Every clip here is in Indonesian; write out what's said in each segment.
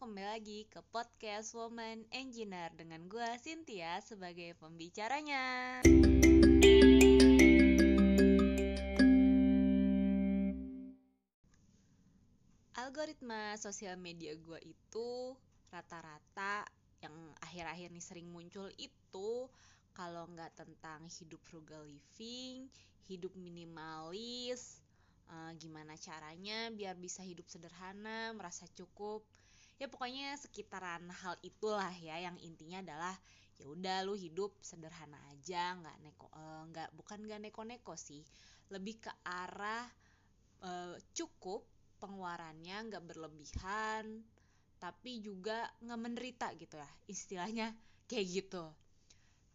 kembali lagi ke podcast Woman Engineer dengan gue Cynthia sebagai pembicaranya. Algoritma sosial media gue itu rata-rata yang akhir-akhir ini sering muncul itu kalau nggak tentang hidup frugal living, hidup minimalis, uh, gimana caranya biar bisa hidup sederhana, merasa cukup. Ya pokoknya sekitaran hal itulah ya yang intinya adalah ya udah lu hidup sederhana aja, nggak neko uh, nggak bukan nggak neko-neko sih, lebih ke arah uh, cukup pengeluarannya nggak berlebihan, tapi juga nggak menderita gitu ya istilahnya kayak gitu.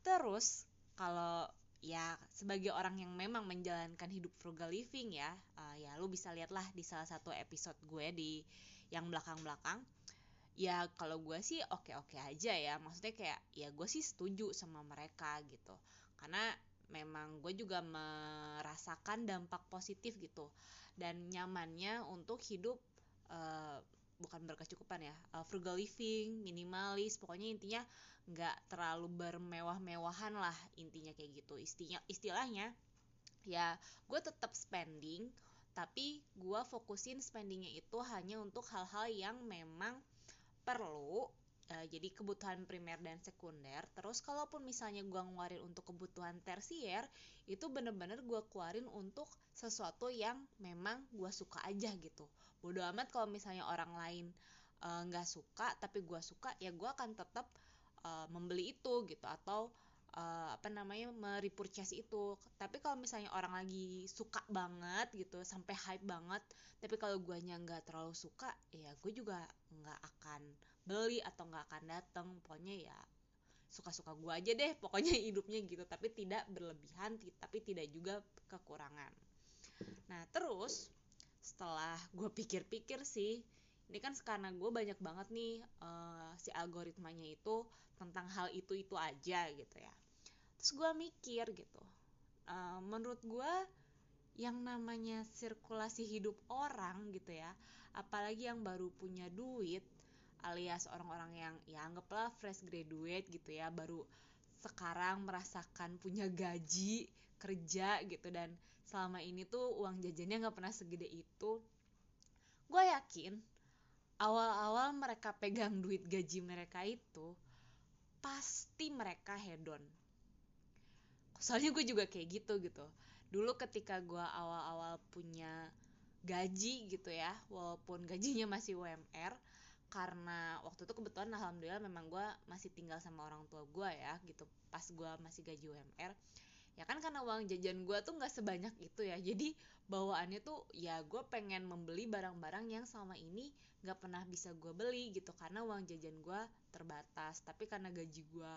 Terus kalau ya sebagai orang yang memang menjalankan hidup frugal living ya uh, ya lu bisa lihatlah di salah satu episode gue di yang belakang-belakang ya kalau gue sih oke-oke aja ya. Maksudnya kayak ya gue sih setuju sama mereka gitu. Karena memang gue juga merasakan dampak positif gitu. Dan nyamannya untuk hidup uh, bukan berkecukupan ya uh, frugal living minimalis. Pokoknya intinya nggak terlalu bermewah-mewahan lah intinya kayak gitu. Istilahnya istilahnya ya gue tetap spending tapi gue fokusin spendingnya itu hanya untuk hal-hal yang memang perlu uh, jadi kebutuhan primer dan sekunder. Terus kalaupun misalnya gue ngeluarin untuk kebutuhan tersier itu bener-bener gue keluarin untuk sesuatu yang memang gue suka aja gitu. Bodo amat kalau misalnya orang lain eh, nggak uh, suka tapi gue suka ya gue akan tetap uh, membeli itu gitu. Atau uh, apa namanya merepurchase itu. Tapi kalau misalnya orang lagi suka banget gitu sampai hype banget tapi kalau guanya nggak terlalu suka ya gue juga nggak akan beli atau nggak akan datang pokoknya ya suka-suka gue aja deh pokoknya hidupnya gitu. Tapi tidak berlebihan tapi tidak juga kekurangan. Nah terus setelah gue pikir-pikir sih ini kan karena gue banyak banget nih uh, si algoritmanya itu tentang hal itu itu aja gitu ya. Terus gue mikir gitu uh, menurut gue yang namanya sirkulasi hidup orang gitu ya apalagi yang baru punya duit alias orang-orang yang ya anggaplah fresh graduate gitu ya baru sekarang merasakan punya gaji kerja gitu dan selama ini tuh uang jajannya nggak pernah segede itu gue yakin awal-awal mereka pegang duit gaji mereka itu pasti mereka hedon. Soalnya gue juga kayak gitu gitu. Dulu ketika gue awal-awal punya gaji gitu ya walaupun gajinya masih UMR karena waktu itu kebetulan alhamdulillah memang gue masih tinggal sama orang tua gue ya gitu. Pas gue masih gaji UMR ya kan karena uang jajan gue tuh nggak sebanyak itu ya. Jadi bawaannya tuh ya gue pengen membeli barang-barang yang selama ini nggak pernah bisa gue beli gitu. Karena uang jajan gue terbatas. Tapi karena gaji gue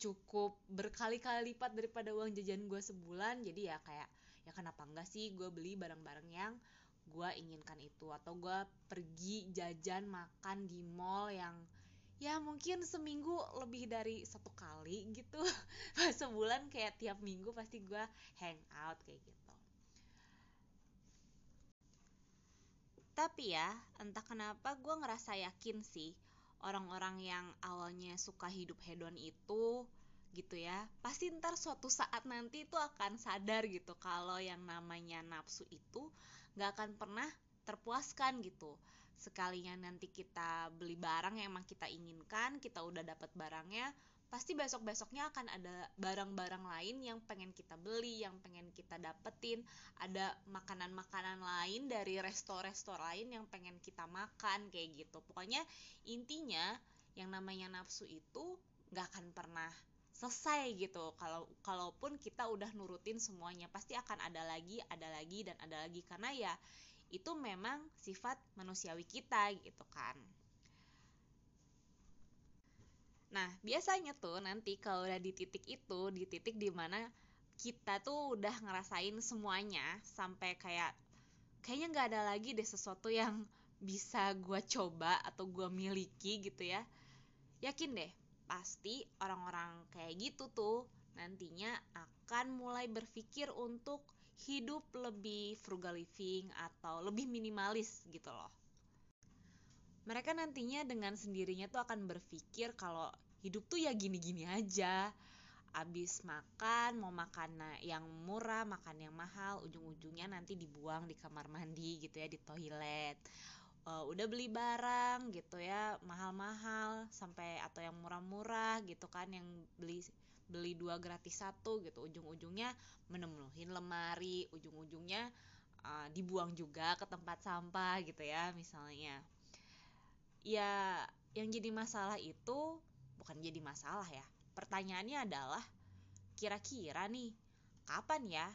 cukup berkali-kali lipat daripada uang jajan gue sebulan jadi ya kayak ya kenapa enggak sih gue beli barang-barang yang gue inginkan itu? Atau gue pergi jajan makan di mall yang ya mungkin seminggu lebih dari satu kali gitu. Sebulan kayak tiap minggu pasti gue hang out kayak gitu. Tapi ya entah kenapa gue ngerasa yakin sih orang-orang yang awalnya suka hidup hedon itu gitu ya pasti ntar suatu saat nanti itu akan sadar gitu kalau yang namanya nafsu itu nggak akan pernah terpuaskan gitu sekalinya nanti kita beli barang yang emang kita inginkan kita udah dapat barangnya pasti besok besoknya akan ada barang-barang lain yang pengen kita beli yang pengen kita dapetin. Ada makanan-makanan lain dari resto-resto lain yang pengen kita makan kayak gitu. Pokoknya intinya yang namanya nafsu itu nggak akan pernah selesai gitu. Kalau kalaupun kita udah nurutin semuanya pasti akan ada lagi ada lagi dan ada lagi. Karena ya itu memang sifat manusiawi kita gitu kan. Nah biasanya tuh nanti kalau udah di titik itu di titik di mana kita tuh udah ngerasain semuanya sampai kayak kayaknya nggak ada lagi deh sesuatu yang bisa gue coba atau gue miliki gitu ya. Yakin deh pasti orang-orang kayak gitu tuh nantinya akan mulai berpikir untuk hidup lebih frugal living atau lebih minimalis gitu loh. mereka nantinya dengan sendirinya tuh akan berpikir kalau hidup tuh ya gini-gini aja abis makan mau makan yang murah makan yang mahal ujung-ujungnya nanti dibuang di kamar mandi gitu ya di toilet uh, udah beli barang gitu ya mahal-mahal sampai atau yang murah-murah gitu kan yang beli beli dua gratis satu gitu. Ujung-ujungnya menemuhin lemari ujung-ujungnya uh, dibuang juga ke tempat sampah gitu ya misalnya. Ya yang jadi masalah itu bukan jadi masalah ya pertanyaannya adalah kira-kira nih kapan ya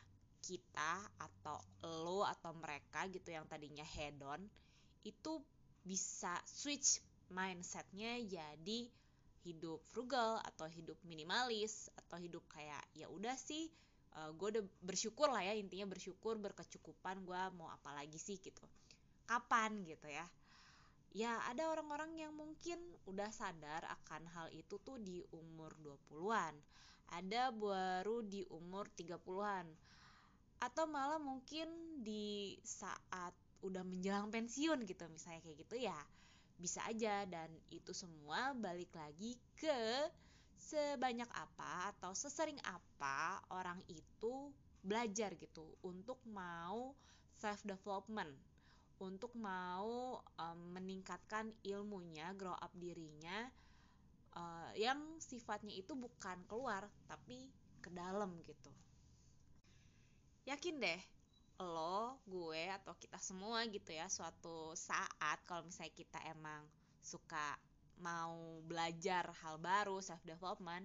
kita atau lo atau mereka gitu yang tadinya hedon itu bisa switch mindsetnya jadi hidup frugal atau hidup minimalis atau hidup kayak ya udah sih uh, eh, gue udah bersyukur lah ya intinya bersyukur berkecukupan gue mau apa lagi sih gitu. Kapan gitu ya? Ya ada orang-orang yang mungkin udah sadar akan hal itu tuh di umur 20-an ada baru di umur 30-an atau malah mungkin di saat udah menjelang pensiun gitu misalnya kayak gitu ya bisa aja dan itu semua balik lagi ke sebanyak apa atau sesering apa orang itu belajar gitu untuk mau self development untuk mau um, meningkatkan ilmunya, grow up dirinya uh, yang sifatnya itu bukan keluar tapi ke dalam gitu. Yakin deh lo, gue atau kita semua gitu ya suatu saat kalau misalnya kita emang suka mau belajar hal baru self development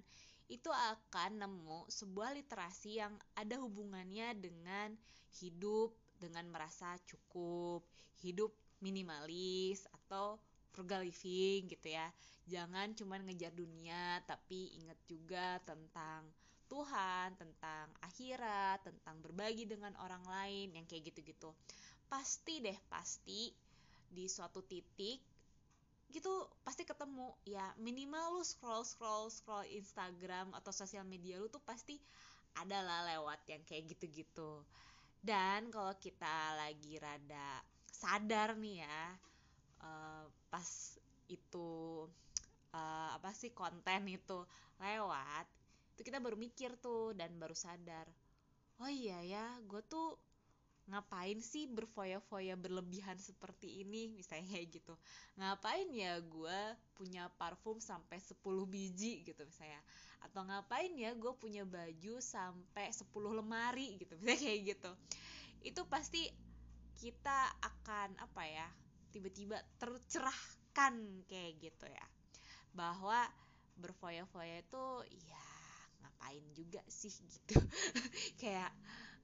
itu akan nemu sebuah literasi yang ada hubungannya dengan hidup dengan merasa cukup, hidup minimalis atau frugal living gitu ya. Jangan cuma ngejar dunia tapi ingat juga tentang Tuhan, tentang akhirat, tentang berbagi dengan orang lain yang kayak gitu-gitu. Pasti deh, pasti di suatu titik gitu pasti ketemu ya minimal lu scroll scroll scroll Instagram atau sosial media lu tuh pasti adalah lewat yang kayak gitu-gitu dan kalau kita lagi rada sadar nih ya uh, pas itu uh, apa sih konten itu lewat itu kita baru mikir tuh dan baru sadar oh iya ya gue tuh ngapain sih berfoya-foya berlebihan seperti ini? Misalnya kayak gitu. Ngapain ya gue punya parfum sampai 10 biji? Gitu misalnya. Atau ngapain ya gue punya baju sampai 10 lemari? Gitu misalnya kayak gitu. Itu pasti kita akan apa ya tiba-tiba tercerahkan kayak gitu ya. Bahwa berfoya-foya itu ya ngapain juga sih gitu. Kayak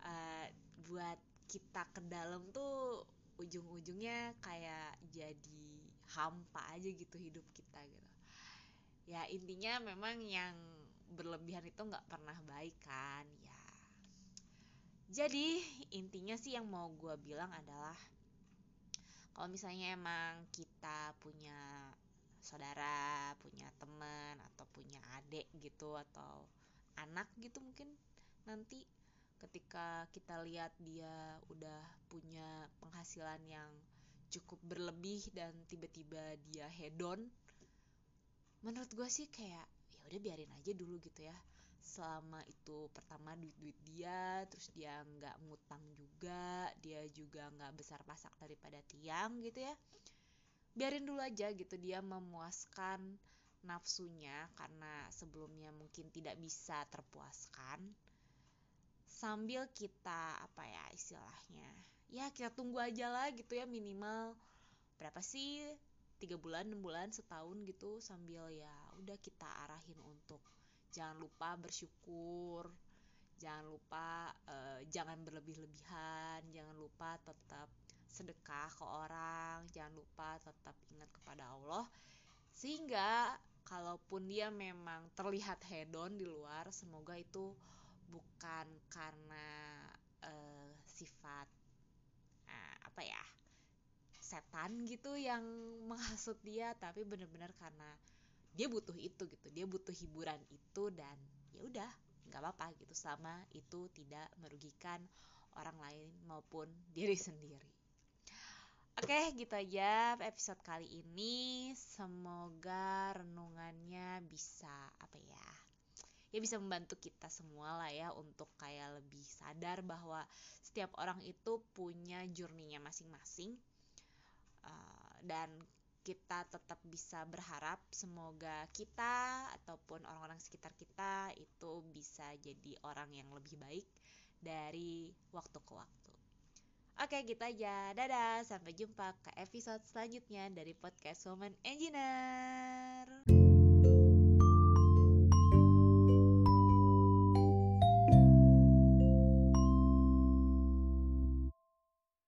uh, buat kita ke dalam tuh ujung-ujungnya kayak jadi hampa aja gitu hidup kita gitu. Ya intinya memang yang berlebihan itu nggak pernah baik kan ya. Jadi intinya sih yang mau gue bilang adalah kalau misalnya emang kita punya saudara punya teman atau punya adik gitu atau anak gitu mungkin nanti ketika kita lihat dia udah punya penghasilan yang cukup berlebih dan tiba-tiba dia hedon menurut gue sih kayak ya udah biarin aja dulu gitu ya. Selama itu pertama duit duit dia terus dia nggak ngutang juga dia juga nggak besar pasak daripada tiang gitu ya. Biarin dulu aja gitu dia memuaskan nafsunya karena sebelumnya mungkin tidak bisa terpuaskan sambil kita apa ya istilahnya ya kita tunggu aja lah gitu ya minimal berapa sih tiga bulan enam bulan setahun gitu sambil ya udah kita arahin untuk jangan lupa bersyukur jangan lupa uh, jangan berlebih-lebihan jangan lupa tetap sedekah ke orang jangan lupa tetap ingat kepada Allah sehingga kalaupun dia memang terlihat hedon di luar semoga itu bukan karena uh, sifat uh, apa ya setan gitu yang menghasut dia tapi bener-bener karena dia butuh itu gitu. Dia butuh hiburan itu dan ya udah nggak apa-apa gitu. Sama itu tidak merugikan orang lain maupun diri sendiri Oke, gitu aja episode kali ini. Semoga renungannya bisa apa ya? Ya bisa membantu kita semua lah ya untuk kayak lebih sadar bahwa setiap orang itu punya journey-nya masing-masing. Uh, dan kita tetap bisa berharap semoga kita ataupun orang-orang sekitar kita itu bisa jadi orang yang lebih baik dari waktu ke waktu. Oke, gitu aja. Dadah, sampai jumpa ke episode selanjutnya dari podcast Woman Engineer.